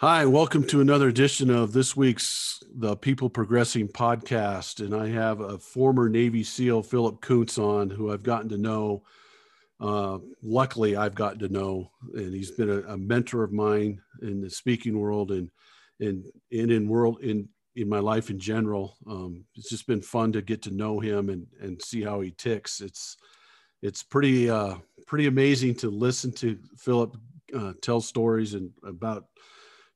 Hi, welcome to another edition of this week's the People Progressing podcast. And I have a former Navy SEAL, Phillip Koontz, on, who I've gotten to know. Uh, luckily, I've gotten to know, and he's been a, a, mentor of mine in the speaking world and and, and in world in in my life in general. Um, it's just been fun to get to know him and and see how he ticks. It's it's pretty uh, pretty amazing to listen to Phillip uh, tell stories and about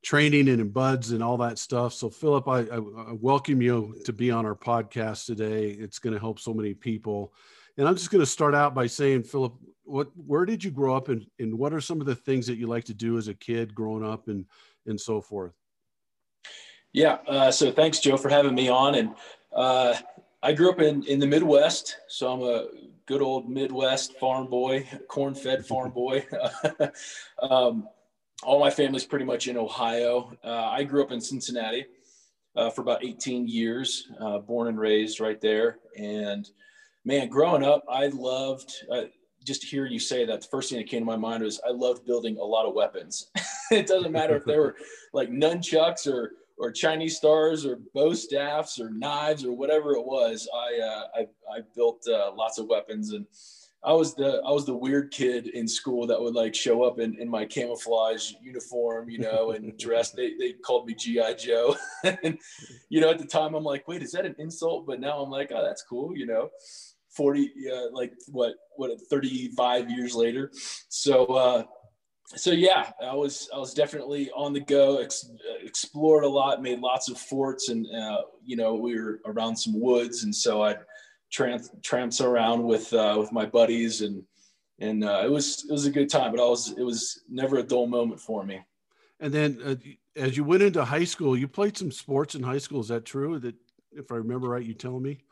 training and in BUD/S and all that stuff. So, Phillip, I, I, I welcome you to be on our podcast today. It's going to help so many people. And I'm just going to start out by saying, Phillip, what, where did you grow up and, and what are some of the things that you like to do as a kid growing up and, and so forth? Yeah. Uh, so thanks, Joe, for having me on. And uh, I grew up in, in the Midwest. So I'm a good old Midwest farm boy, corn fed farm boy. um, all my family's pretty much in Ohio. Uh, I grew up in Cincinnati uh, for about 18 years, uh, born and raised right there. And man, growing up, I loved uh, just hearing you say that. The first thing that came to my mind was I loved building a lot of weapons. it doesn't matter if they were like nunchucks or or Chinese stars or bow staffs or knives or whatever it was. I uh, I, I, built uh, lots of weapons and I was the I was the weird kid in school that would like show up in, in my camouflage uniform, you know, and dress. They they called me GI Joe, and you know at the time I'm like, wait, is that an insult? But now I'm like, oh, that's cool, you know. 40 uh, like what what 35 years later so uh so yeah i was i was definitely on the go ex- explored a lot made lots of forts and uh, you know we were around some woods and so i'd tramp tramps around with uh, with my buddies and and uh, it was it was a good time. But I was it was never a dull moment for me. And then uh, as you went into high school, you played some sports in high school. Is that true? That if I remember right, you telling me.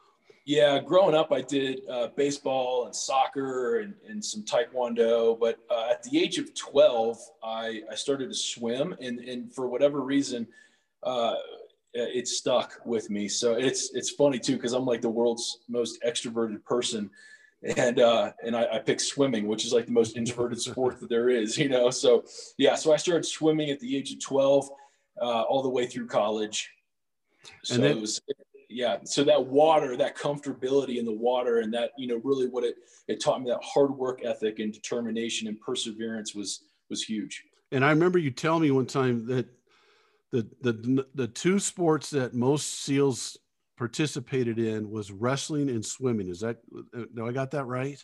Yeah, growing up, I did uh, baseball and soccer and, and some taekwondo. But uh, at the age of 12, I, I started to swim. And, and for whatever reason, uh, it stuck with me. So it's it's funny too because I'm like the world's most extroverted person, and uh, and I, I picked swimming, which is like the most introverted sport that there is, you know. So yeah, so I started swimming at the age of 12, uh, all the way through college. So then, it was yeah. So that water, that comfortability in the water, and that you know really what it it taught me that hard work ethic and determination and perseverance was was huge. And I remember you telling me one time that the the the two sports that most seals participated in was wrestling and swimming. Is that do I got that right?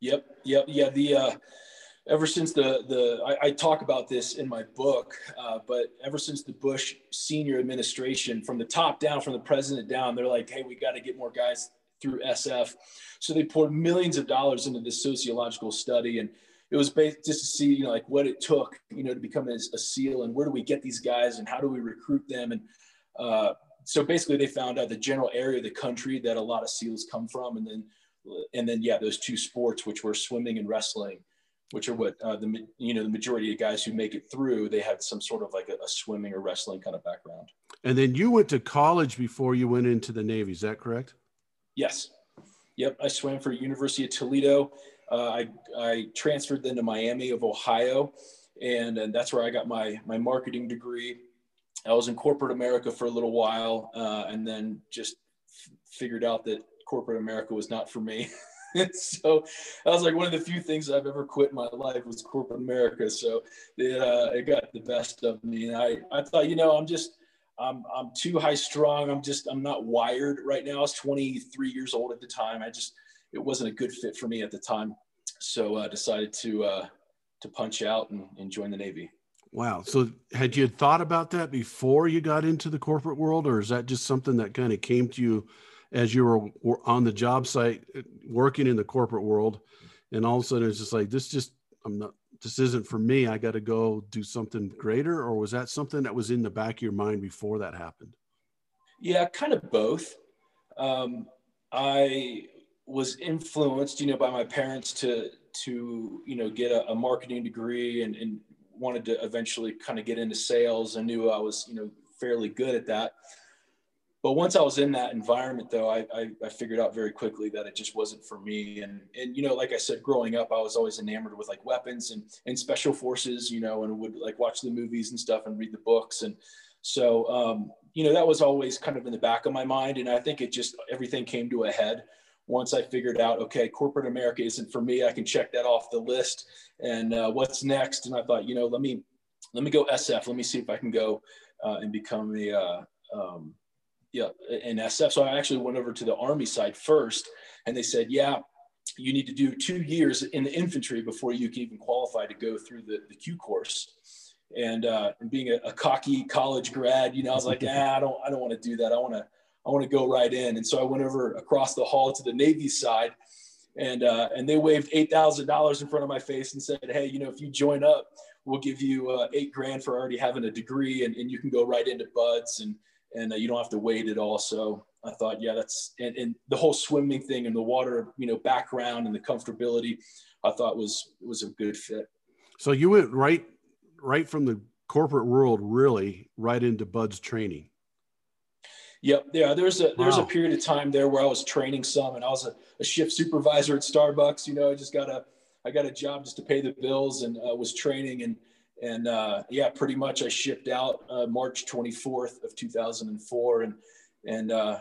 Yep, yep, yeah. The uh, ever since the the I, I talk about this in my book, uh, but ever since the Bush senior administration, from the top down, from the president down, they're like, hey, we got to get more guys through SF. So they poured millions of dollars into this sociological study and it was based just to see you know like what it took you know to become a, a seal and where do we get these guys and how do we recruit them? And uh, so basically they found out the general area of the country that a lot of seals come from. And then and then yeah those two sports which were swimming and wrestling which are what uh, the you know the majority of guys who make it through they had some sort of like a, a swimming or wrestling kind of background. And then you went to college before you went into the navy is that correct? Yes. Yep. I swam for university of toledo uh, I, I transferred then to Miami of Ohio, and, and that's where I got my, my marketing degree. I was in corporate America for a little while, uh, and then just f- figured out that corporate America was not for me. so I was like one of the few things I've ever quit in my life was corporate America. So it, uh, it got the best of me. And I, I thought, you know, I'm just, I'm, I'm too high strung. I'm just, I'm not wired right now. I was 23 years old at the time. I just, it wasn't a good fit for me at the time. So I uh, decided to uh, to punch out and, and join the Navy. Wow. So had you thought about that before you got into the corporate world, or is that just something that kind of came to you as you were, were on the job site uh, working in the corporate world? And all of a sudden it's just like, this just, I'm not, this isn't for me. I got to go do something greater. Or was that something that was in the back of your mind before that happened? Yeah, kind of both. Um, I was influenced, you know, by my parents to to you know get a, a marketing degree and, and wanted to eventually kind of get into sales. I knew I was you know fairly good at that, but once I was in that environment, though, I, I, I, figured out very quickly that it just wasn't for me. And and you know, like I said, growing up, I was always enamored with like weapons and and special forces, you know, and would like watch the movies and stuff and read the books. And so, um, you know, that was always kind of in the back of my mind. And I think it just everything came to a head once I figured out, okay, corporate America isn't for me. I can check that off the list. And uh, what's next? And I thought, you know, let me let me go SF. Let me see if I can go uh, and become a uh, um, yeah, in SF. So I actually went over to the Army side first, and they said, yeah, you need to do two years in the infantry before you can even qualify to go through the, the Q course. And, uh, and being a, a, cocky college grad, you know, I was like, ah, I don't, I don't want to do that. I want to, I want to go right in. And so I went over across the hall to the Navy side, and uh, and they waved eight thousand dollars in front of my face and said, hey, you know, if you join up, we'll give you uh, eight grand for already having a degree, and, and you can go right into BUD/S and and uh, you don't have to wait at all. So I thought, yeah, that's and, and the whole swimming thing and the water, you know, background and the comfortability, I thought was was a good fit. So you went right right from the corporate world, really right into BUD/S training. Yep. Yeah. There's a there's wow. a period of time there where I was training some, and I was a, a, shift supervisor at Starbucks. You know, I just got a I got a job just to pay the bills, and uh, was training and and uh, yeah, pretty much I shipped out uh, March 24th of 2004, and and uh,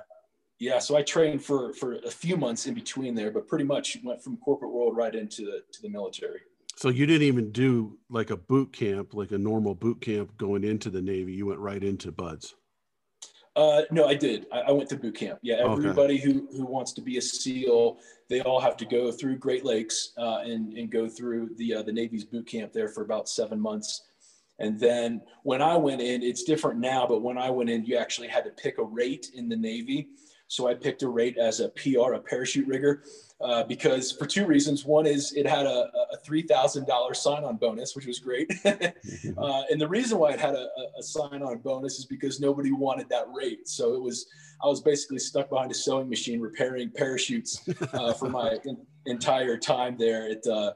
yeah, so I trained for for a few months in between there, but pretty much went from corporate world right into the to the military. So you didn't even do like a boot camp, like a normal boot camp going into the Navy. You went right into BUD/S. Uh, no, I did. I, I, went to boot camp. Yeah, everybody okay. who who wants to be a SEAL, they all have to go through Great Lakes uh, and and go through the uh, the Navy's boot camp there for about seven months. And then when I went in, it's different now, but when I went in, you actually had to pick a rate in the Navy. So I picked a rate as a PR, a parachute rigger, uh, because for two reasons. One is it had a, a $3,000 sign on bonus, which was great. uh, and the reason why it had a, a sign on bonus is because nobody wanted that rate. So it was, I was basically stuck behind a sewing machine repairing parachutes uh, for my in, entire time there. It, uh,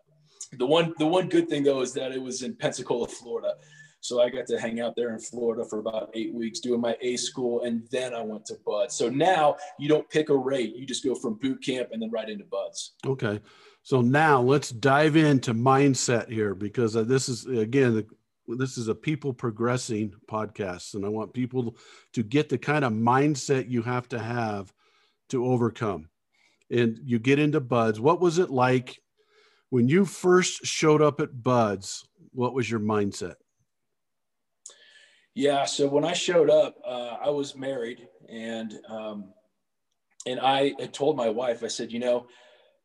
the one, the one good thing though is that it was in Pensacola, Florida. So I got to hang out there in Florida for about eight weeks doing my A school, and then I went to BUD/S. So now you don't pick a rate; you just go from boot camp and then right into BUD/S. Okay. So now let's dive into mindset here because uh, this is again this is a people progressing podcast, and I want people to get the kind of mindset you have to have to overcome. And you get into BUD/S. What was it like when you first showed up at BUD/S? What was your mindset? Yeah. So when I showed up, uh, I was married, and um, and I had told my wife, I said, you know,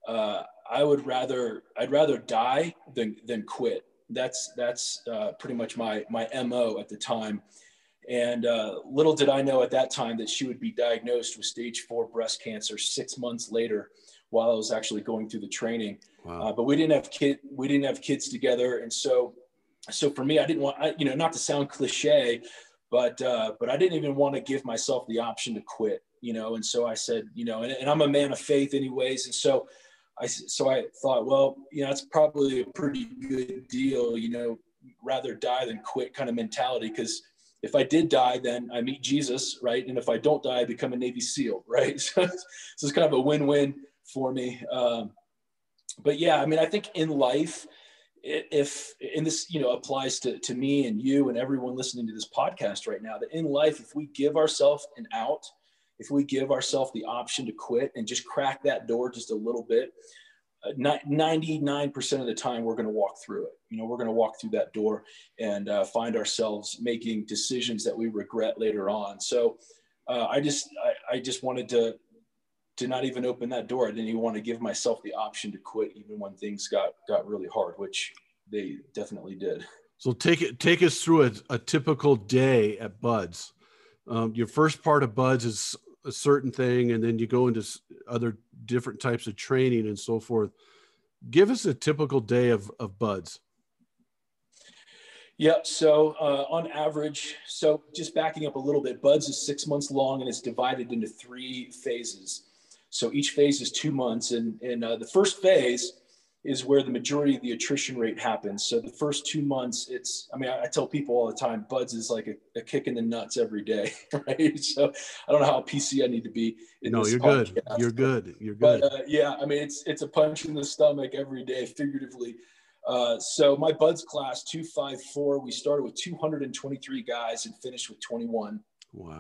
uh, I would rather I'd rather die than than quit. That's that's uh, pretty much my my mo at the time. And uh, little did I know at that time that she would be diagnosed with stage four breast cancer six months later, while I was actually going through the training. Wow. Uh, but we didn't have kid we didn't have kids together, and so so for me, I didn't want, I, you know, not to sound cliche, but uh, but I didn't even want to give myself the option to quit, you know. And so I said, you know, and, and I'm a man of faith, anyways. And so I so I thought, well, you know, that's probably a pretty good deal, you know, rather die than quit kind of mentality because if I did die, then I meet Jesus, right? And if I don't die, I become a Navy SEAL, right? So, it's kind of a win-win for me. Um, but yeah, I mean, I think in life, if and this you know applies to, to me and you and everyone listening to this podcast right now that in life if we give ourselves an out if we give ourselves the option to quit and just crack that door just a little bit uh, 99% of the time we're going to walk through it. You know we're going to walk through that door and uh, find ourselves making decisions that we regret later on. So uh, i just I, I just wanted to to not even open that door. I didn't even want to give myself the option to quit, even when things got got really hard, which they definitely did. So take it take us through a, a typical day at BUD/S. Um, your first part of BUD/S is a certain thing, and then you go into other different types of training and so forth. Give us a typical day of of BUD/S. Yeah, so uh, on average, so just backing up a little bit, BUD/S is six months long and it's divided into three phases. So each phase is two months. And, and uh, the first phase is where the majority of the attrition rate happens. So the first two months, it's, I mean, I, I tell people all the time, buds is like a, a, kick in the nuts every day, right? So I don't know how PC I need to be. no, you're podcast. good. You're good. You're good. But uh, yeah, I mean, it's, it's a punch in the stomach every day, figuratively. Uh, so my buds class 254, we started with 223 guys and finished with 21. Wow.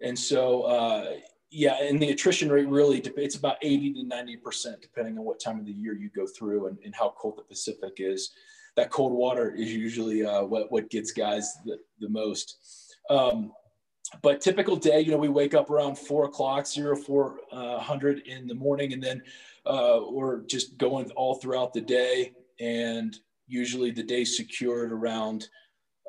And so, uh, yeah, and the attrition rate really it's about 80 to 90 percent, depending on what time of the year you go through and, and how cold the Pacific is. That cold water is usually uh, what what gets guys the, the most. Um, but typical day, you know, we wake up around four o'clock, zero four uh, hundred in the morning, and then uh, we're just going all throughout the day. And usually the day secured around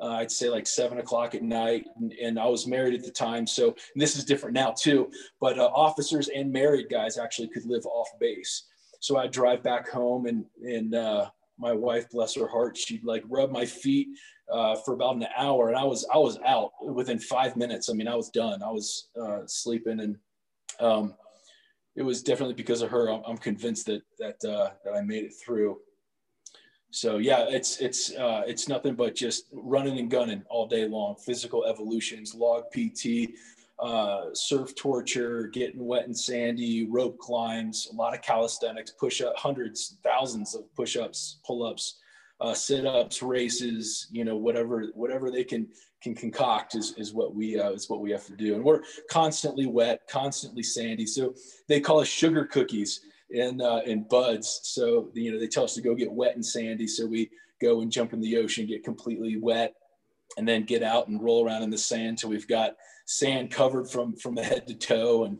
uh, I'd say like seven o'clock at night. And, and, I was married at the time. So this is different now too. But uh, officers and married guys actually could live off base. So I'd drive back home and, and uh, my wife, bless her heart, she'd like rub my feet uh, for about an hour. And I was, I was out within five minutes. I mean, I was done. I was uh, sleeping and um, it was definitely because of her. I'm, I'm convinced that, that, uh, that I made it through so yeah, it's it's uh, it's nothing but just running and gunning all day long. Physical evolutions, log PT, uh, surf torture, getting wet and sandy, rope climbs, a lot of calisthenics, push up, hundreds, thousands of push ups, pull ups, uh, sit ups, races. You know, whatever whatever they can can concoct is, is what we uh, is what we have to do. And we're constantly wet, constantly sandy. So they call us sugar cookies in uh, in buds. So you know they tell us to go get wet and sandy. So we go and jump in the ocean, get completely wet, and then get out and roll around in the sand till we've got sand covered from from the head to toe. And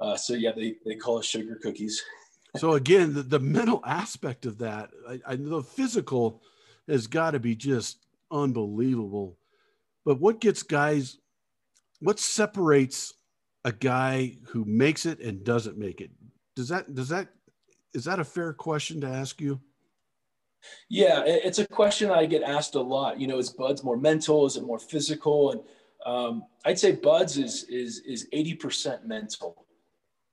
uh, so yeah, they they call us sugar cookies. so again, the, the mental aspect of that, I, I the physical has got to be just unbelievable. But what gets guys? What separates a guy who makes it and doesn't make it? Does that does that is that a fair question to ask you? Yeah, it's a question I get asked a lot. You know, is Buds more mental? Is it more physical? And um, I'd say Buds is is is eighty percent mental,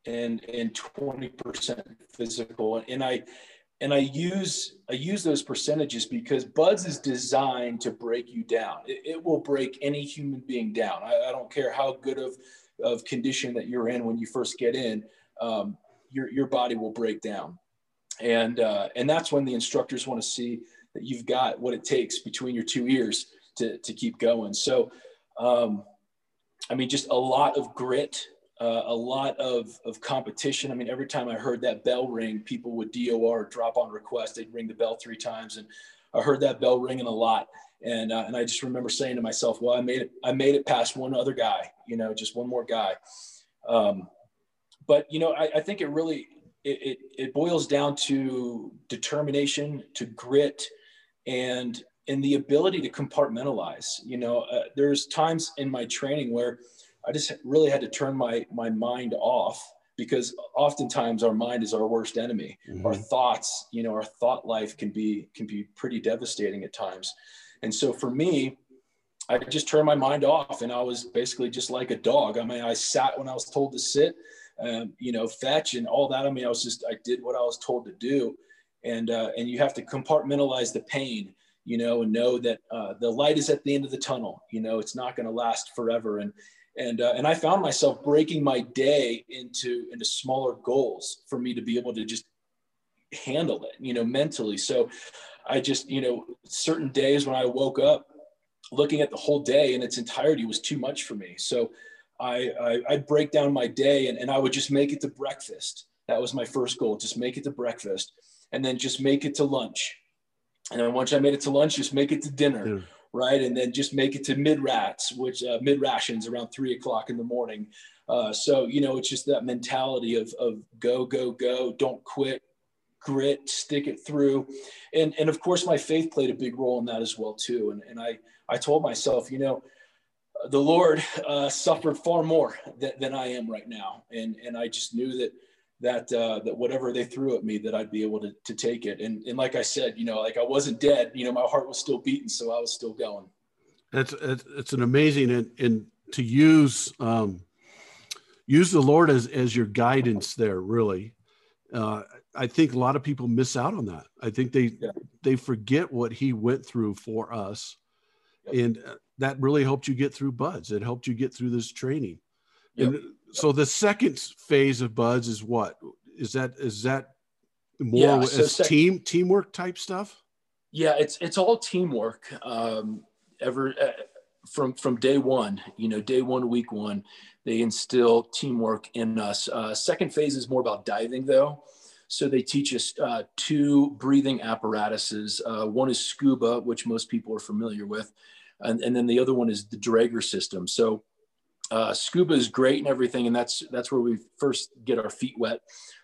and and twenty percent physical. And I and I use I use those percentages because Buds is designed to break you down. It, it will break any human being down. I, I, don't care how good of of condition that you're in when you first get in. Um, your, your body will break down. And, uh, and that's when the instructors want to see that you've got what it takes between your two ears to, to keep going. So, um, I mean, just a lot of grit, uh, a lot of, of competition. I mean, every time I heard that bell ring, people would DOR drop on request. They'd ring the bell three times. And I heard that bell ringing a lot. And, uh, and I just remember saying to myself, well, I made it, I made it past one other guy, you know, just one more guy. Um, but you know, I, I think it really it, it, it boils down to determination, to grit, and and the ability to compartmentalize. You know, uh, there's times in my training where I just really had to turn my my mind off because oftentimes our mind is our worst enemy. Mm-hmm. Our thoughts, you know, our thought life can be can be pretty devastating at times. And so for me, I just turned my mind off and I was basically just like a dog. I mean, I sat when I was told to sit um, you know, fetch and all that. I mean, I was just, I did what I was told to do. And, uh, and you have to compartmentalize the pain, you know, and know that uh, the light is at the end of the tunnel, you know, it's not going to last forever. And, and, uh, and I found myself breaking my day into, into smaller goals for me to be able to just handle it, you know, mentally. So I just, you know, certain days when I woke up, looking at the whole day in its entirety was too much for me. So I, I I'd break down my day and, and I would just make it to breakfast. That was my first goal, just make it to breakfast and then just make it to lunch. And then once I made it to lunch, just make it to dinner. Yeah. Right. And then just make it to mid rats, which uh, mid rations around three o'clock in the morning. Uh, so, you know, it's just that mentality of, of go, go, go, don't quit, grit, stick it through. And, and of course, my faith played a big role in that as well, too. And, and I, I told myself, you know, the Lord uh, suffered far more than, than, I am right now, and and I just knew that that uh, that whatever they threw at me, that I'd be able to to take it. And and like I said, you know, like I wasn't dead. You know, my heart was still beating, so I was still going. It's it's, it's an amazing and and to use um, use the Lord as as your guidance there. Really, uh, I think a lot of people miss out on that. I think they yeah. they forget what he went through for us, and uh, that really helped you get through buds. It helped you get through this training. Yep. And so the second phase of buds is what is that? Is that more yeah, so as sec- team teamwork type stuff? Yeah, it's it's all teamwork. Um, ever uh, from from day one, you know, day one, week one, they instill teamwork in us. Uh, second phase is more about diving, though. So they teach us uh, two breathing apparatuses. Uh, one is scuba, which most people are familiar with, and, and then the other one is the Draeger system. So uh, scuba is great and everything, and that's that's where we first get our feet wet,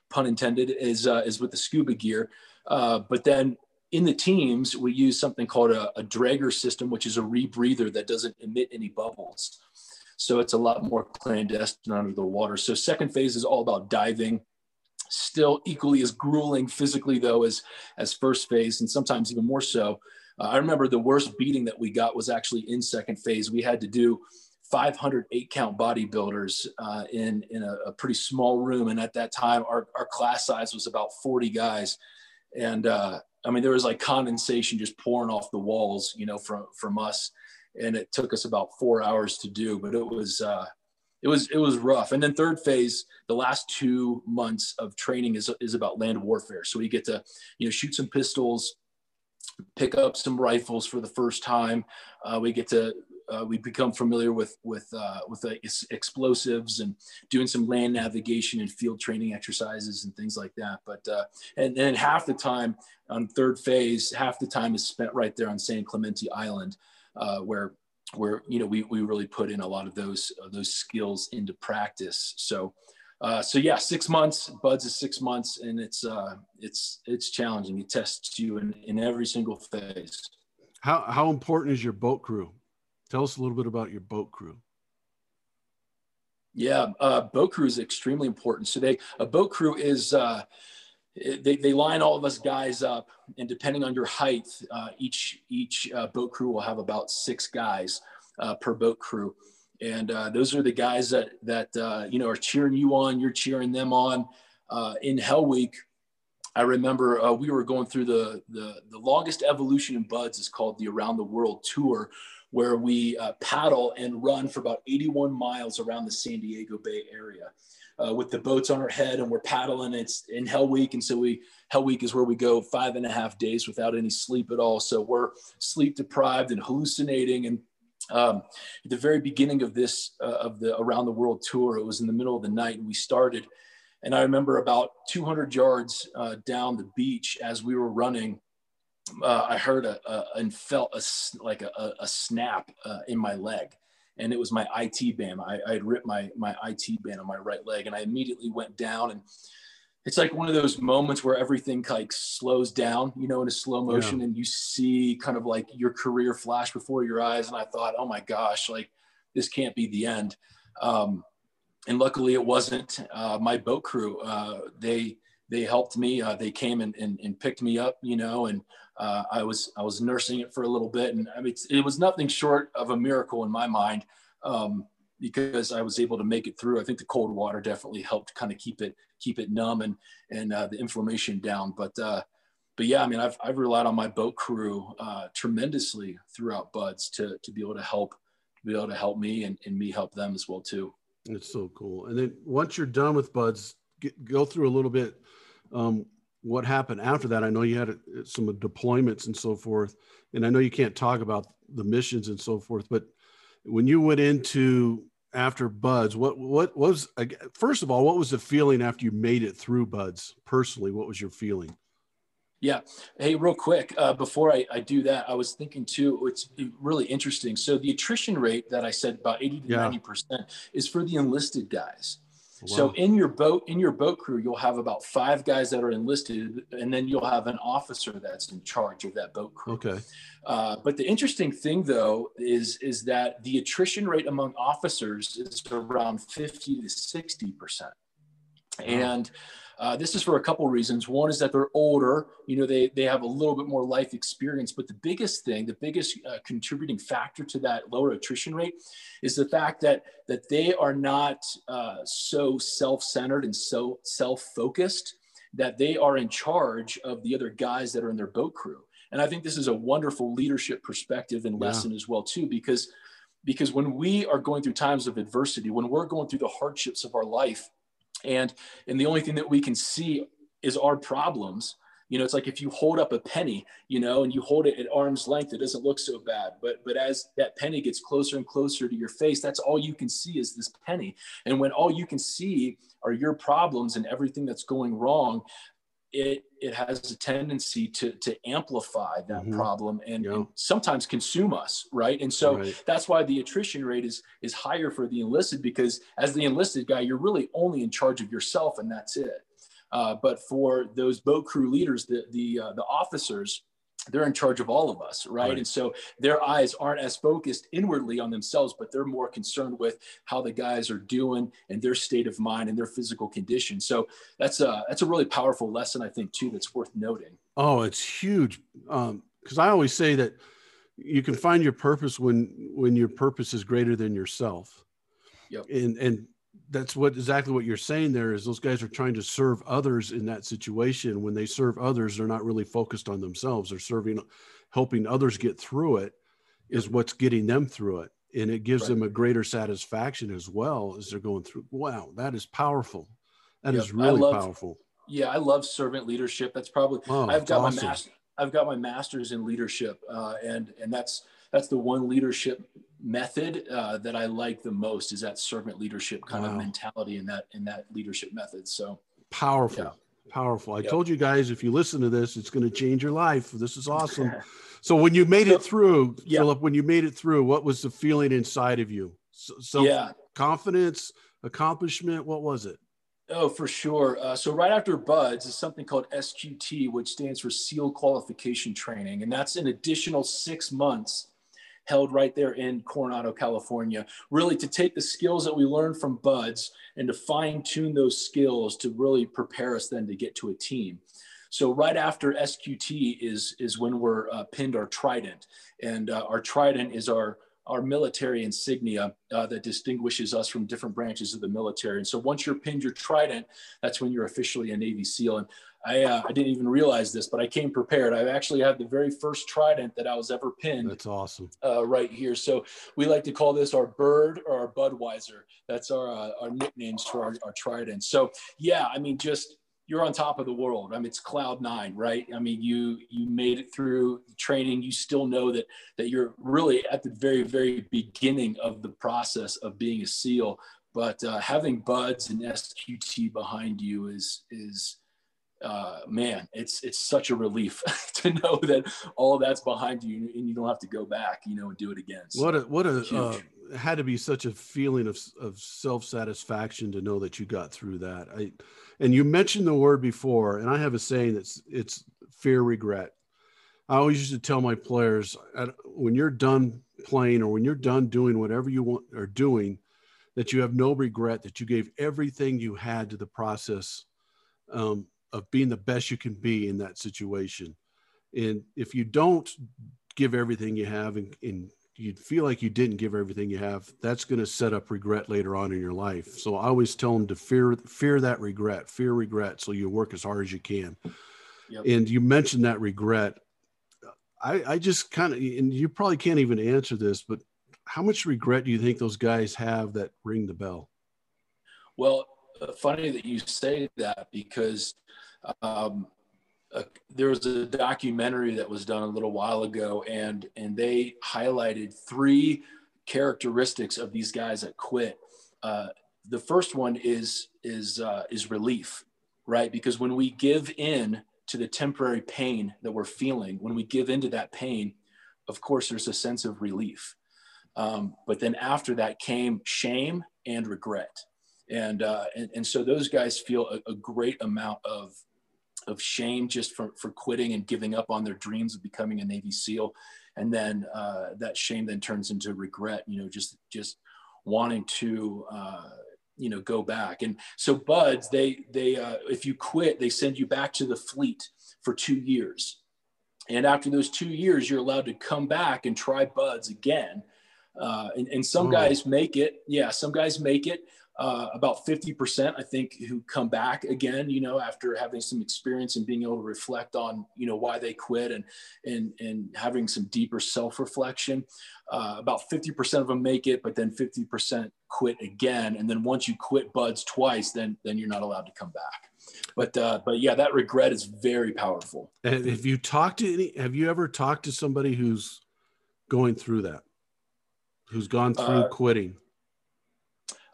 pun intended, is uh, is with the scuba gear. Uh, but then in the teams, we use something called a, a Draeger system, which is a rebreather that doesn't emit any bubbles. So it's a lot more clandestine under the water. So second phase is all about diving, still equally as grueling physically though as as first phase, and sometimes even more so. Uh, I remember the worst beating that we got was actually in second phase. We had to do 500 eight count bodybuilders uh, in in a, a, pretty small room, and at that time, our our class size was about 40 guys, and uh, I mean, there was like condensation just pouring off the walls, you know, from from us, and it took us about four hours to do. But it was uh, it was it was rough. And then third phase, the last two months of training is is about land warfare. So we get to you know shoot some pistols, pick up some rifles for the first time. Uh, we get to uh, we become familiar with with uh, with explosives and doing some land navigation and field training exercises and things like that. But uh, and then half the time on third phase, half the time is spent right there on San Clemente Island, uh, where where you know we, we really put in a lot of those uh, those skills into practice. So. Uh, so yeah, six months. Buds is six months, and it's uh, it's it's challenging. It tests you in, in every single phase. How how important is your boat crew? Tell us a little bit about your boat crew. Yeah, uh, boat crew is extremely important. So they a boat crew is uh, they, they line all of us guys up, and depending on your height, uh, each each uh, boat crew will have about six guys uh, per boat crew, and uh, those are the guys that that uh, you know are cheering you on. You're cheering them on. Uh, in Hell Week, I remember we were going through the, the the longest evolution in buds is called the Around the World Tour, where we uh, paddle and run for about 81 miles around the San Diego Bay area uh, with the boats on our head and we're paddling. It's in Hell Week. And so we, Hell Week is where we go five and a half days without any sleep at all. So we're sleep deprived and hallucinating. And um, at the very beginning of this, uh, of the Around the World tour, it was in the middle of the night and we started. And I remember about 200 yards uh, down the beach as we were running, uh, I heard a, a, and felt a, like a, a snap uh, in my leg. And it was my IT band. I, I had ripped my, my IT band on my right leg and I immediately went down and it's like one of those moments where everything like slows down, you know, in a slow motion yeah. and you see kind of like your career flash before your eyes. And I thought, oh my gosh, like this can't be the end. Um, and luckily it wasn't uh, my boat crew. Uh, they, they helped me. Uh, they came and, and, and, picked me up, you know, and uh, I was I was nursing it for a little bit, and I mean it was nothing short of a miracle in my mind um, because I was able to make it through. I think the cold water definitely helped kind of keep it keep it numb and and uh, the inflammation down. But uh, but yeah, I mean I've I've relied on my boat crew uh, tremendously throughout Buds to to be able to help be able to help me and, and me help them as well too. It's so cool. And then once you're done with Buds, get, go through a little bit. Um, what happened after that. I know you had uh, some deployments and so forth, and I know you can't talk about the missions and so forth. But when you went into after Buds, what what was first of all, what was the feeling after you made it through Buds? Personally, what was your feeling? Yeah. Hey, real quick, uh, before I, I, do that, I was thinking too, it's really interesting. So the attrition rate that I said about 80 to yeah. 90% is for the enlisted guys. Wow. So in your boat, in your boat crew, you'll have about five guys that are enlisted, and then you'll have an officer that's in charge of that boat crew. Okay. Uh, but the interesting thing, though, is is that the attrition rate among officers is around fifty to sixty percent. And uh, this is for a couple of reasons. One is that they're older, you know, they, they have a little bit more life experience. But the biggest thing, the biggest uh, contributing factor to that lower attrition rate is the fact that, that they are not uh, so self centered and so self focused that they are in charge of the other guys that are in their boat crew. And I think this is a wonderful leadership perspective and lesson yeah. as well too, because because when we are going through times of adversity, when we're going through the hardships of our life, and and the only thing that we can see is our problems. You know it's like if you hold up a penny you know and you hold it at arm's length it doesn't look so bad. But but as that penny gets closer and closer to your face that's all you can see is this penny. And when all you can see are your problems and everything that's going wrong it it has a tendency to to amplify that mm-hmm. problem and, and, sometimes consume us right and so right. that's why the attrition rate is is higher for the enlisted because as the enlisted guy you're really only in charge of yourself and that's it uh, but for those boat crew leaders, the the uh, the officers, they're in charge of all of us, right? right? And so their eyes aren't as focused inwardly on themselves, but they're more concerned with how the guys are doing and their state of mind and their physical condition. So that's a that's a really powerful lesson, I think, too. That's worth noting. Oh, it's huge. Um, because um, I always say that you can find your purpose when when your purpose is greater than yourself. Yep. And and that's what exactly what you're saying there is those guys are trying to serve others in that situation. When they serve others they're not really focused on themselves. They're serving helping others get through it is what's getting them through it. And it gives right. them a greater satisfaction as well as they're going through. Wow that is powerful. That yep. is really love, powerful. Yeah i love servant leadership. That's probably oh, i've got awesome. my master i've got my master's in leadership uh, and and that's that's the one leadership method uh, that I like the most is that servant leadership kind wow. of mentality in that in that leadership method. So powerful, yeah. powerful. I yep. told you guys if you listen to this, it's going to change your life. This is awesome. so when you made it through, yeah. Phillip, when you made it through, what was the feeling inside of you? So, so yeah. confidence, accomplishment. What was it? Oh, for sure. Uh, so right after BUD/S is something called SQT, which stands for SEAL Qualification Training, and that's an additional six months held right there in Coronado, California, really to take the skills that we learned from BUD/S and to fine tune those skills to really prepare us then to get to a team. So right after SQT is, is when we're uh, pinned our trident. And uh, our trident is our, our military insignia uh, that distinguishes us from different branches of the military. And so once you're pinned your trident, that's when you're officially a Navy SEAL. And I, uh, I didn't even realize this, but I came prepared. I actually had the very first trident that I was ever pinned. That's awesome. Uh, right here. So we like to call this our bird or our Budweiser. That's our, uh, our nicknames for our, our trident. So yeah, I mean, just you're on top of the world. I mean, it's cloud nine, right? I mean, you you made it through training. You still know that that you're really at the very very beginning of the process of being a SEAL. But uh, having BUD/S and SQT behind you is is uh, man, it's it's such a relief to know that all that's behind you and you don't have to go back, you know, and do it again. So, what a what a uh, had to be such a feeling of of self satisfaction to know that you got through that. I and you mentioned the word before, and I have a saying that's it's fear regret. I always used to tell my players when you're done playing or when you're done doing whatever you want or doing, that you have no regret that you gave everything you had to the process um, of being the best you can be in that situation. And if you don't give everything you have and, and you feel like you didn't give everything you have, that's going to set up regret later on in your life. So I always tell them to fear fear that regret, fear regret, so you work as hard as you can. Yep. And you mentioned that regret. I, I just kind of, and you probably can't even answer this, but how much regret do you think those guys have that ring the bell? Well, uh, funny that you say that because um, uh, there was a documentary that was done a little while ago, and and they highlighted three characteristics of these guys that quit. Uh, the first one is is uh, is relief, right? Because when we give in to the temporary pain that we're feeling, when we give into that pain, of course, there's a sense of relief. Um, but then after that came shame and regret. And, uh, and, and so those guys feel a, a great amount of of shame just for, for quitting and giving up on their dreams of becoming a Navy SEAL. And then uh, that shame then turns into regret, you know, just, just wanting to, uh, you know, go back. And so BUD/S, they, they, uh, if you quit, they send you back to the fleet for two years. And after those two years, you're allowed to come back and try BUD/S again. Uh, and, and some oh. guys make it. Yeah, some guys make it. Uh, about 50% i think who come back again you know after having some experience and being able to reflect on you know why they quit and and and having some deeper self-reflection. Uh, about 50% of them make it but then 50% quit again. And then once you quit BUD/S twice then then you're not allowed to come back. But uh, but yeah that regret is very powerful. And if you talked to any have you ever talked to somebody who's going through that? Who's gone through uh, quitting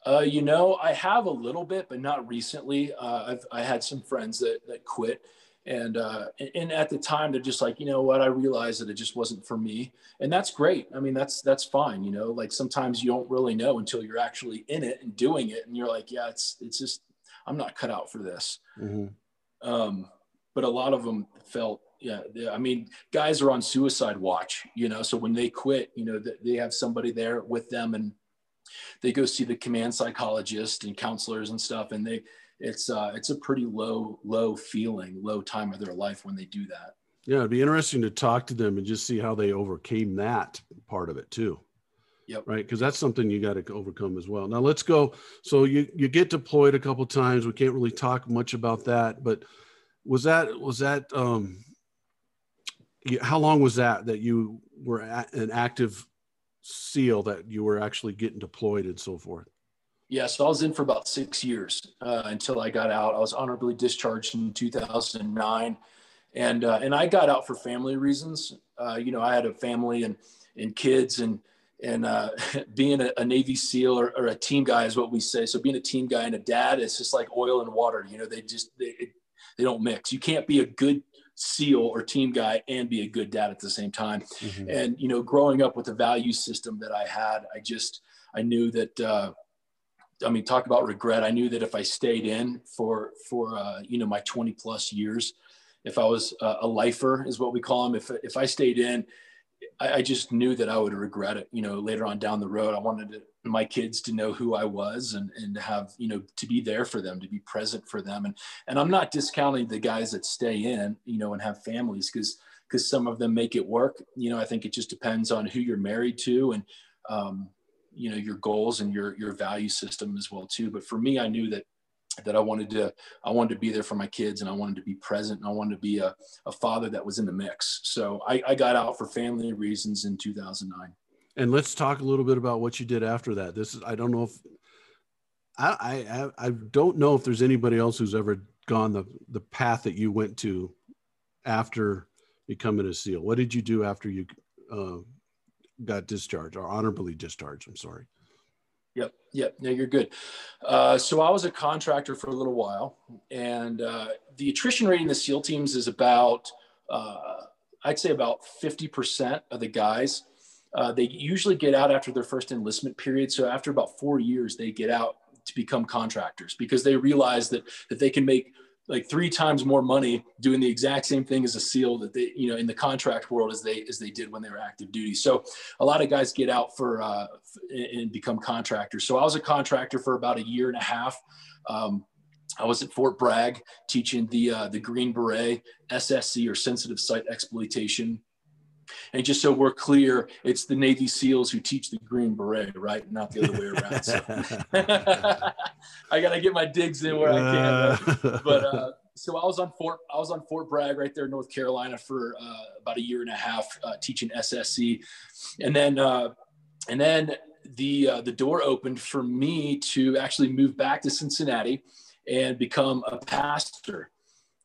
uh, you know, I have a little bit, but not recently. Uh, I've I had some friends that that quit, and uh, and at the time they're just like, you know what? I realized that it just wasn't for me, and that's great. I mean, that's that's fine. You know, like sometimes you don't really know until you're actually in it and doing it, and you're like, yeah, it's it's just I'm not cut out for this. Mm-hmm. Um, but a lot of them felt yeah, I mean, guys are on suicide watch, you know. So when they quit, you know, they have somebody there with them, and they go see the command psychologist and counselors and stuff and they it's uh, it's a pretty low low feeling low time of their life when they do that yeah it'd be interesting to talk to them and just see how they overcame that part of it too Yep. Right. Because that's something you got to overcome as well. Now let's go. So you, you get deployed a couple times. We can't really talk much about that, but was that, was that, um, how long was that, that you were an active seal that you were actually getting deployed and so forth? Yeah, so I was in for about six years uh, until I got out. I was honorably discharged in 2009, and uh, and I got out for family reasons. Uh, you know, I had a family and and kids, and and uh, being a, a, Navy SEAL or, or, a team guy is what we say. So being a team guy and a dad, it's just like oil and water. You know, they just they, they don't mix. You can't be a good SEAL or team guy and be a good dad at the same time. Mm-hmm. And, you know, growing up with the value system that I had, I just, I knew that, uh, I mean, talk about regret. I knew that if I stayed in for, for, uh, you know, my 20 plus years, if I was a, a lifer is what we call them. If, if I stayed in, I, I just knew that I would regret it, you know, later on down the road, I wanted to, my kids to know who I was and, and have, you know, to be there for them, to be present for them. And, and I'm not discounting the guys that stay in, you know, and have families because, because some of them make it work. You know, I think it just depends on who you're married to and, um, you know, your goals and your, your value system as well too. But for me, I knew that that I wanted to I wanted to be there for my kids and I wanted to be present and I wanted to be a, a father that was in the mix. So I, I got out for family reasons in 2009. And let's talk a little bit about what you did after that. This is I don't know if I I, I don't know if there's anybody else who's ever gone the the path that you went to after becoming a SEAL. What did you do after you uh, got discharged or honorably discharged? I'm sorry. Yep. Yep. No, you're good. Uh, so I was a contractor for a little while, and uh, the attrition rate in the SEAL teams is about, uh, I'd say about 50% of the guys. Uh, they usually get out after their first enlistment period. So after about four years, they get out to become contractors because they realize that that they can make like three times more money doing the exact same thing as a SEAL that they, you know, in the contract world as they as they did when they were active duty. So a lot of guys get out for uh, and become contractors. So I was a contractor for about a year and a half. Um, I was at Fort Bragg teaching the uh, the Green Beret SSC or sensitive site exploitation and just so we're clear, it's the Navy SEALs who teach the Green Beret, right? Not the other way around. So. I got to get my digs in where I can. But, but uh, so I was on Fort, I was on Fort Bragg right there in North Carolina for uh, about a year and a half uh, teaching SSC. And then, uh, and then the, uh, the door opened for me to actually move back to Cincinnati and become a pastor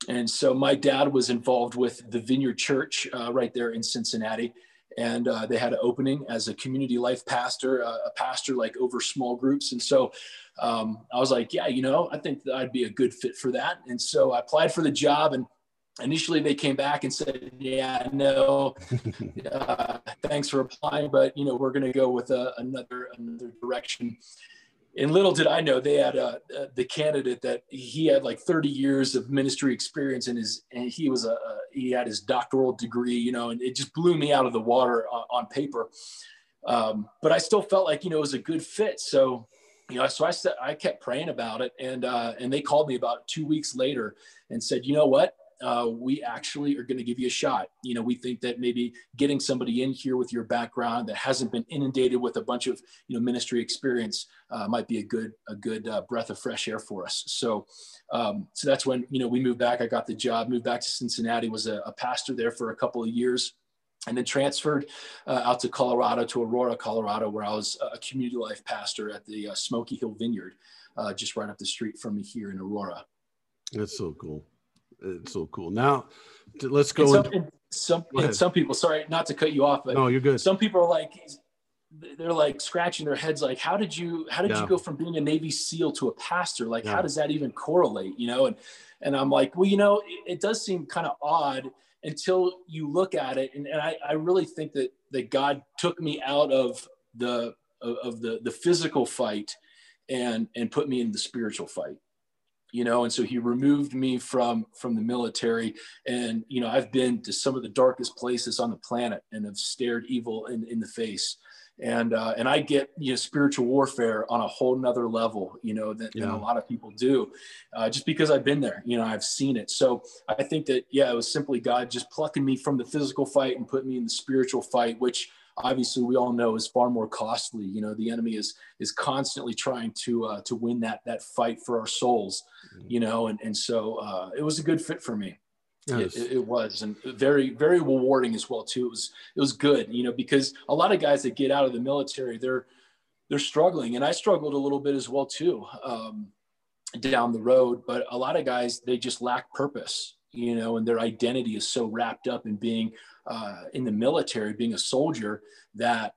and so my dad was involved with the Vineyard Church uh, right there in Cincinnati. And uh, they had an opening as a community life pastor, uh, a pastor like over small groups. And so um, I was like, yeah, you know, I think that I'd be a good fit for that. And so I applied for the job. And initially they came back and said, yeah, no, uh, thanks for applying, but, you know, we're going to go with a, uh, another, another direction and little did I know they had uh, uh, the candidate that he had like 30 years of ministry experience in his, and he was a, he had his doctoral degree, you know, and it just blew me out of the water on, on paper. Um, but I still felt like, you know, it was a good fit. So, you know, so I said, I kept praying about it and, uh, and they called me about two weeks later and said, you know what, uh, we actually are going to give you a shot. You know, we think that maybe getting somebody in here with your background that hasn't been inundated with a bunch of you know ministry experience uh, might be a good a good uh, breath of fresh air for us. So, um, so that's when you know we moved back. I got the job, moved back to Cincinnati, was a, a pastor there for a couple of years and then transferred uh, out to Colorado, to Aurora, Colorado, where I was a community life pastor at the uh, Smoky Hill Vineyard, uh, just right up the street from me here in Aurora. That's so cool. It's so cool. Now, let's go. And some, and some, and some people, sorry, not to cut you off, but no, you're good. Some people are like, they're like scratching their heads, like, how did you, how did yeah. you go from being a Navy SEAL to a pastor? Like, yeah. how does that even correlate? You know, and and I'm like, well, you know, it, it does seem kind of odd until you look at it. And, and I, I really think that that God took me out of the of, of the the physical fight and and put me in the spiritual fight you know and so he removed me from from the military. And you know i've been to some of the darkest places on the planet and have stared evil in, in the face. And uh, and i get you know spiritual warfare on a whole nother level you know than, yeah. than a lot of people do uh, just because i've been there you know i've seen it. So i think that yeah it was simply god just plucking me from the physical fight and putting me in the spiritual fight which obviously we all know is far more costly. You know, the enemy is is constantly trying to uh, to win that that fight for our souls. Mm-hmm. You know, and and so uh, it was a good fit for me. Yes. It, it, was and very very rewarding as well too. It was it was good. You know, because a lot of guys that get out of the military, they're they're struggling, and I struggled a little bit as well too. Um, down the road but a lot of guys they just lack purpose you know and their identity is so wrapped up in being uh, in the military, being a soldier, that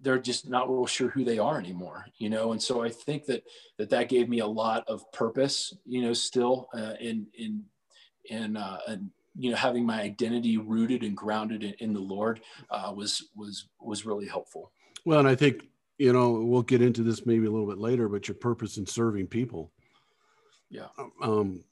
they're just not real sure who they are anymore, you know. And so I think that that that gave me a lot of purpose, you know, still uh, in in in uh, and you know having my identity rooted and grounded in, in the Lord uh, was was was really helpful. Well, and I think you know we'll get into this maybe a little bit later, but your purpose in serving people. Yeah. Um,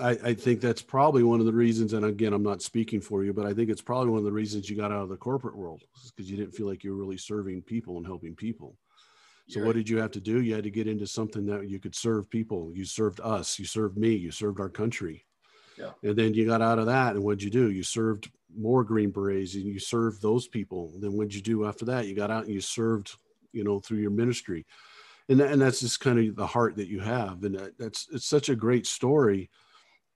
I, I, think that's probably one of the reasons, and again, I'm not speaking for you, but I think it's probably one of the reasons you got out of the corporate world because you didn't feel like you were really serving people and helping people. So, You're what did you have to do? You had to get into something that you could serve people. You served us, you served me, you served our country. Yeah. And then you got out of that, and what'd you do? You served more Green Berets and you served those people. then what'd you do after that? You got out and you served, you know, through your ministry. And, that, and that's just kind of the heart that you have. And that's, it's such a great story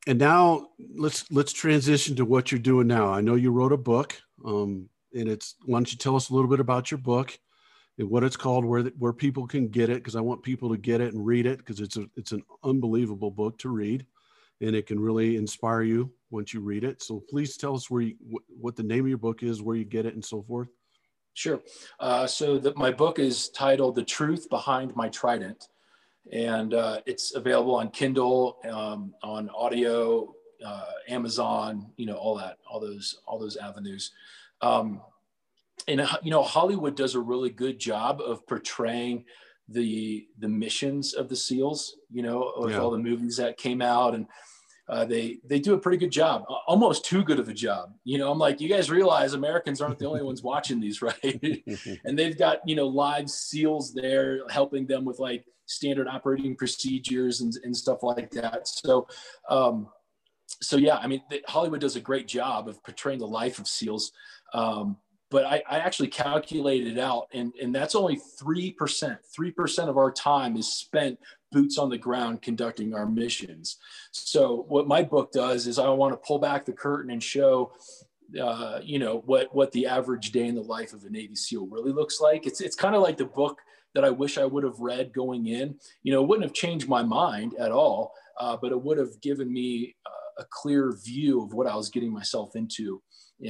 and now let's let's transition to what you're doing now. I know you wrote a book, um, and it's why don't you tell us a little bit about your book and what it's called, where where people can get it, because I want people to get it and read it because it's a it's an unbelievable book to read, and it can really inspire you once you read it. So please tell us where you what the name of your book is, where you get it, and so forth. Sure. Uh, so my book is titled "The Truth Behind My Trident." And uh, it's available on Kindle, um, on audio, uh, Amazon, you know, all that, all those, all those avenues. Um, and uh, you know, Hollywood does a really good job of portraying the the missions of the SEALs. You know, with yeah. all the movies that came out, and uh, they they do a pretty good job, almost too good of a job. You know, I'm like, you guys realize Americans aren't the only ones watching these, right? and they've got you know live SEALs there helping them with like standard operating procedures and, and stuff like that. So, um, so yeah, I mean, Hollywood does a great job of portraying the life of SEALs. Um, but I, I, actually calculated it out, and, and that's only 3%. 3% of our time is spent boots on the ground conducting our missions. So, what my book does is I want to pull back the curtain and show uh, you know what what the average day in the life of a Navy SEAL really looks like. It's it's kind of like the book that I wish I would have read going in. You know, it wouldn't have changed my mind at all, uh, but it would have given me uh, a clear view of what I was getting myself into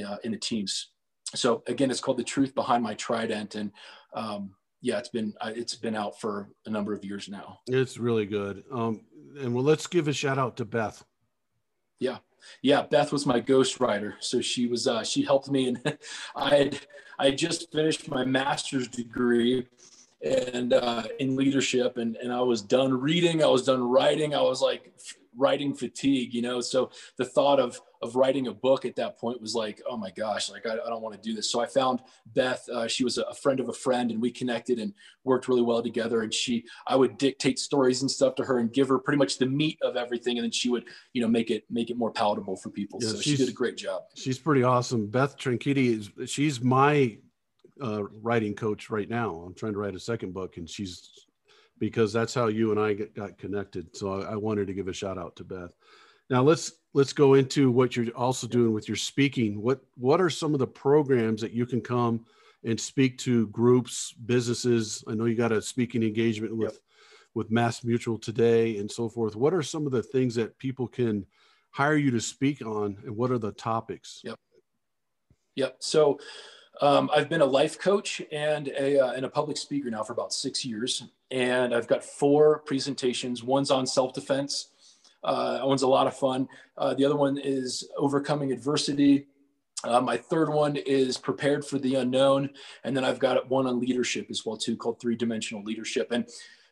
uh, in the teams. So again, it's called "The Truth Behind My Trident," and um, yeah, it's been uh, it's been out for a number of years now. It's really good. Um, and well, let's give a shout out to Beth. Yeah, yeah. Beth was my ghostwriter, so she was uh, she helped me, and I had I had just finished my master's degree and uh, in leadership and, and i was done reading i was done writing i was like writing fatigue you know? So the thought of of writing a book at that point was like oh my gosh like i, I don't want to do this. So i found beth uh, she was a friend of a friend and we connected and worked really well together and she i would dictate stories and stuff to her and give her pretty much the meat of everything and then she would you know make it make it more palatable for people. Yeah, so she did a great job. she's pretty awesome. Beth tranquiti is she's my uh, writing coach right now. I'm trying to write a second book, and she's because that's how you and I get, got connected. So I, I wanted to give a shout out to Beth. Now let's let's go into what you're also doing with your speaking. What what are some of the programs that you can come and speak to groups, businesses? I know you got a speaking engagement with yep. with MassMutual today and so forth. What are some of the things that people can hire you to speak on, and what are the topics? Yep. Yep. So um, I've been a life coach and a, uh, and a public speaker now for about six years. And I've got four presentations. One's on self defense. Uh, that one's a lot of fun. Uh, the other one is overcoming adversity. Uh, my third one is prepared for the unknown. And then I've got one on leadership as well, too, called three dimensional leadership. And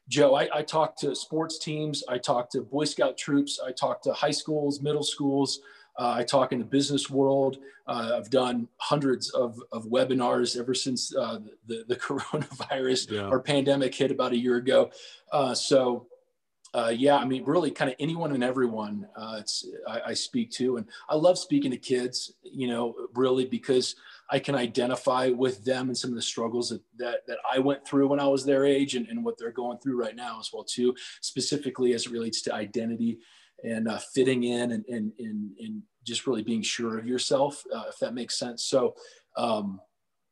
Joe, I, I talk to sports teams, I talk to Boy Scout troops, I talk to high schools, middle schools, uh, I talk in the business world. Uh, I've done hundreds of, of webinars ever since uh, the, the coronavirus yeah. or pandemic hit about a year ago. Uh, so, uh, yeah, I mean, really kind of anyone and everyone uh, it's, I, I, speak to. And I love speaking to kids, you know, really because I can identify with them and some of the struggles that, that, that I went through when I was their age and, and what they're going through right now as well, too, specifically as it relates to identity and uh, fitting in and, and, and, and, just really being sure of yourself, uh, if that makes sense. So, um,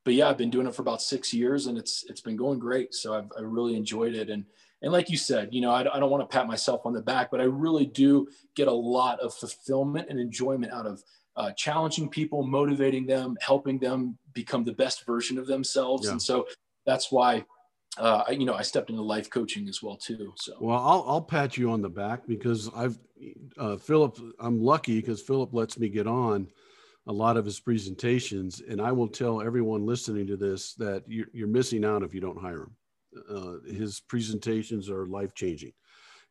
but yeah, I've been doing it for about six years and it's, it's been going great. So I've, I really enjoyed it. And, and like you said, you know, I, I don't want to pat myself on the back, but I really do get a lot of fulfillment and enjoyment out of uh, challenging people, motivating them, helping them become the best version of themselves. Yeah. And so that's why uh, I, you know, I stepped into life coaching as well too. So well, I'll I'll pat you on the back because I've uh, Phillip. I'm lucky because Phillip lets me get on a lot of his presentations, and I will tell everyone listening to this that you're, you're missing out if you don't hire him. Uh, his presentations are life changing,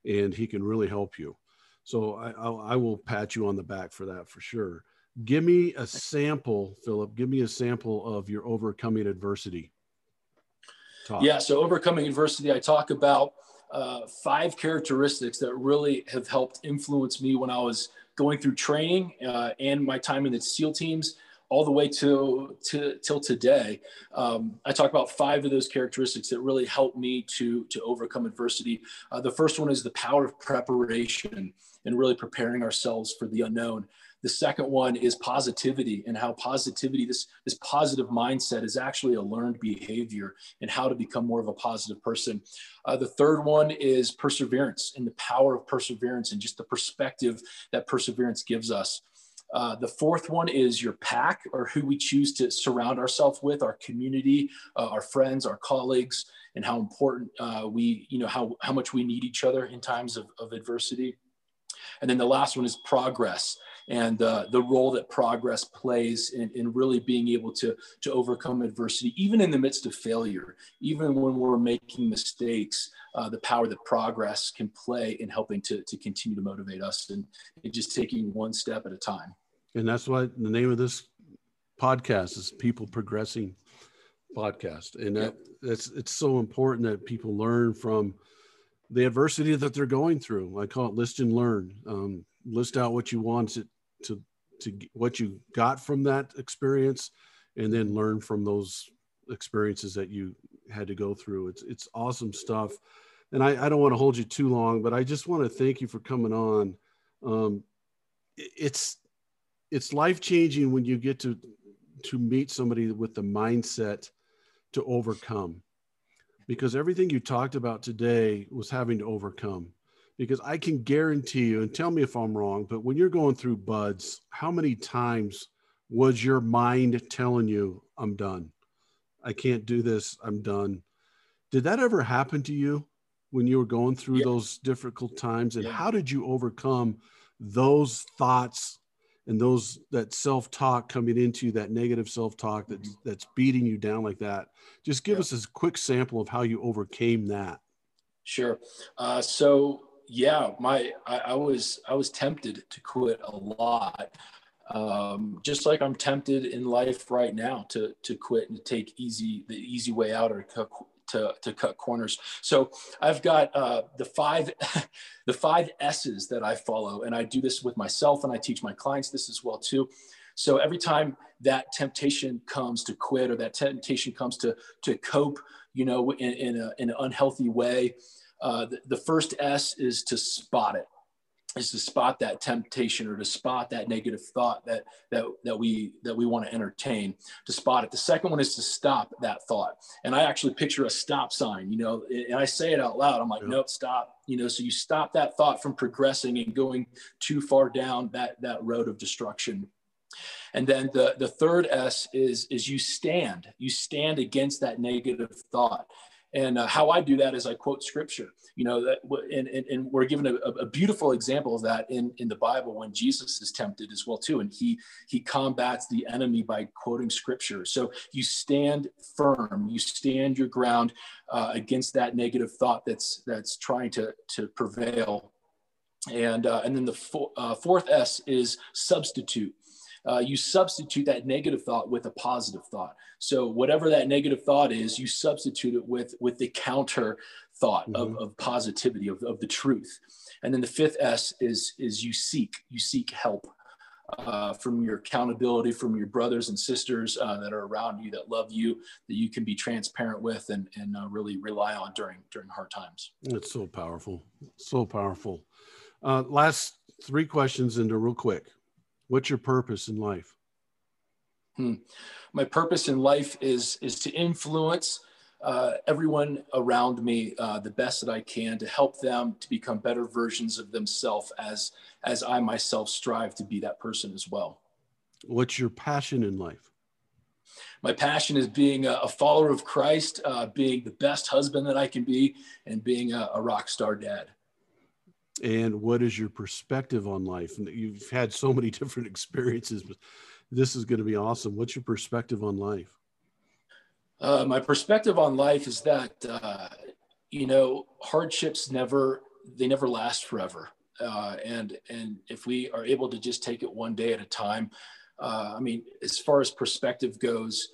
and he can really help you. So I, I'll, I will pat you on the back for that for sure. Give me a sample, Phillip. Give me a sample of your overcoming adversity Talk. Yeah, so overcoming adversity, I talk about uh, five characteristics that really have helped influence me when I was going through training uh, and my time in the SEAL teams all the way to, to till today. Um, I talk about five of those characteristics that really helped me to, to overcome adversity. Uh, the first one is the power of preparation and really preparing ourselves for the unknown. The second one is positivity and how positivity, this, this positive mindset is actually a learned behavior and how to become more of a positive person. Uh, the third one is perseverance and the power of perseverance and just the perspective that perseverance gives us. Uh, the fourth one is your pack or who we choose to surround ourselves with, our community, uh, our friends, our colleagues, and how important uh, we, you know, how, how much we need each other in times of, of adversity. And then the last one is progress and uh, the role that progress plays in, in really being able to, to overcome adversity, even in the midst of failure, even when we're making mistakes, uh, the power that progress can play in helping to, to continue to motivate us and, and just taking one step at a time. And that's why the name of this podcast is People Progressing Podcast. And that, yep. that's it's so important that people learn from the adversity that they're going through. I call it list and learn. Um, list out what you want to, to, to what you got from that experience and then learn from those experiences that you had to go through. It's, it's awesome stuff. And I, I don't want to hold you too long, but I just want to thank you for coming on. Um, it's, it's life changing when you get to, to meet somebody with the mindset to overcome because everything you talked about today was having to overcome because I can guarantee you, and tell me if I'm wrong, but when you're going through BUD/S, how many times was your mind telling you, I'm done? I can't do this. I'm done. Did that ever happen to you when you were going through yeah. those difficult times? And yeah. how did you overcome those thoughts and those that self-talk coming into that negative self-talk that's mm-hmm. that's beating you down like that just give us a quick sample of how you overcame that sure uh, so yeah my I, I, was i was tempted to quit a lot um, just like i'm tempted in life right now to to quit and to take easy the easy way out or to, to cut corners. So I've got uh, the five the five S's that I follow, and I do this with myself, and I teach my clients this as well too. So every time that temptation comes to quit, or that temptation comes to to cope, you know, in, in, a, in an unhealthy way, uh, the, the first S is to spot it. Is to spot that temptation or to spot that negative thought that that that we that we want to entertain to spot it. The second one is to stop that thought. And i actually picture a stop sign you know and i say it out loud. I'm like yeah. nope stop. You know so you stop that thought from progressing and going too far down that that road of destruction. And then the the third s is is you stand. You stand against that negative thought and uh, how I do that is I quote scripture, you know, that, and, and, and we're given a, a, beautiful example of that in, in the Bible when Jesus is tempted as well too. And he, he combats the enemy by quoting scripture. So you stand firm, you stand your ground uh, against that negative thought that's, that's trying to, to prevail. And, uh, and then the fo- uh, fourth S is substitute uh, you substitute that negative thought with a positive thought. So whatever that negative thought is, you substitute it with with the counter thought mm-hmm. of, of positivity of, of the truth. And then the fifth S is is you seek you seek help. Uh, from your accountability, from your brothers and sisters uh, that are around you, that love you, that you can be transparent with, and and uh, really rely on during during hard times. It's so powerful, so powerful. Uh, last three questions into real quick. What's your purpose in life? Hmm. My purpose in life is is to influence uh, everyone around me uh, the best that I can to help them to become better versions of themselves as as I myself strive to be that person as well. What's your passion in life? My passion is being a, a follower of Christ, uh, being the best husband that I can be, and being a, a rock star dad and what is your perspective on life? And you've had so many different experiences but this is going to be awesome. What's your perspective on life? Uh, my perspective on life is that uh, you know hardships never they never last forever. Uh, and and if we are able to just take it one day at a time uh, i mean as far as perspective goes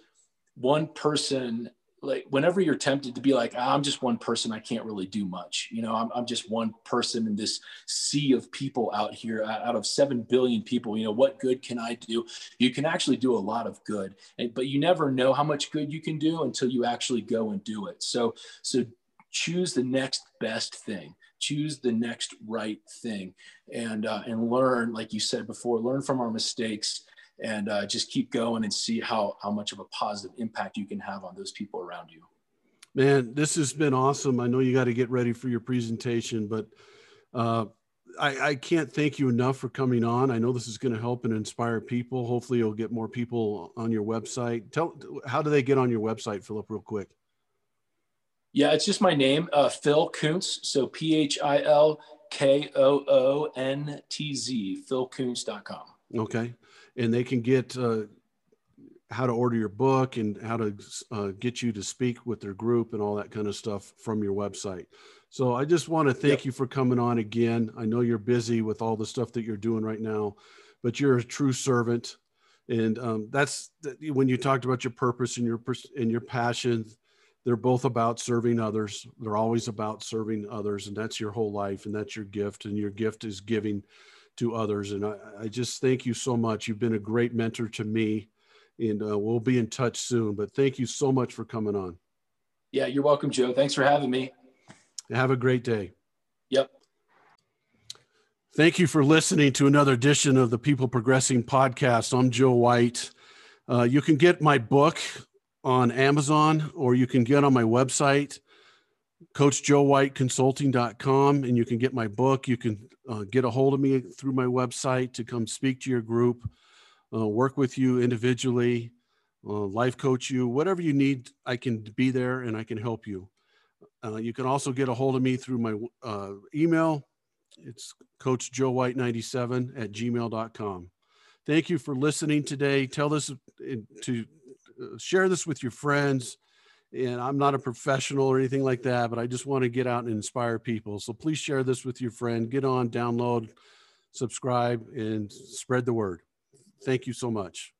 one person like whenever you're tempted to be like ah, i'm just one person i can't really do much you know I'm, I'm just one person in this sea of people out here out of 7 billion people you know what good can i do? You can actually do a lot of good but you never know how much good you can do until you actually go and do it. So so choose the next best thing choose the next right thing and uh, and learn like you said before learn from our mistakes and uh, just keep going and see how how much of a positive impact you can have on those people around you man this has been awesome i know you got to get ready for your presentation but uh, I, I, can't thank you enough for coming on. I know this is going to help and inspire people. Hopefully, you'll get more people on your website. Tell how do they get on your website, Phillip, real quick? Yeah, it's just my name, uh, Phil Koontz. So P H I L K O O N T Z, philkoontz.com. Okay and they can get uh, how to order your book and how to uh, get you to speak with their group and all that kind of stuff from your website. So I just want to thank yep. you for coming on again. I know you're busy with all the stuff that you're doing right now, but you're a true servant, and um, that's when you talked about your purpose and your and your passion. They're both about serving others. They're always about serving others, and that's your whole life, and that's your gift. And your gift is giving to others. And I, I, just thank you so much. You've been a great mentor to me, and uh, we'll be in touch soon. But thank you so much for coming on. Yeah, you're welcome, Joe. Thanks for having me. Have a great day. Yep. Thank you for listening to another edition of the People Progressing podcast. I'm Joe White. Uh, you can get my book on Amazon or you can get on my website, coachjoewhiteconsulting.com, and you can get my book. You can uh, get a hold of me through my website to come speak to your group, uh, work with you individually, uh, life coach you, whatever you need, I can be there and I can help you. Uh, you can also get a hold of me through my uh, email. It's coachjoewhite97 at gmail.com. Thank you for listening today. Tell this to uh, share this with your friends. And I'm not a professional or anything like that, but I just want to get out and inspire people. So please share this with your friend. Get on, download, subscribe, and spread the word. Thank you so much.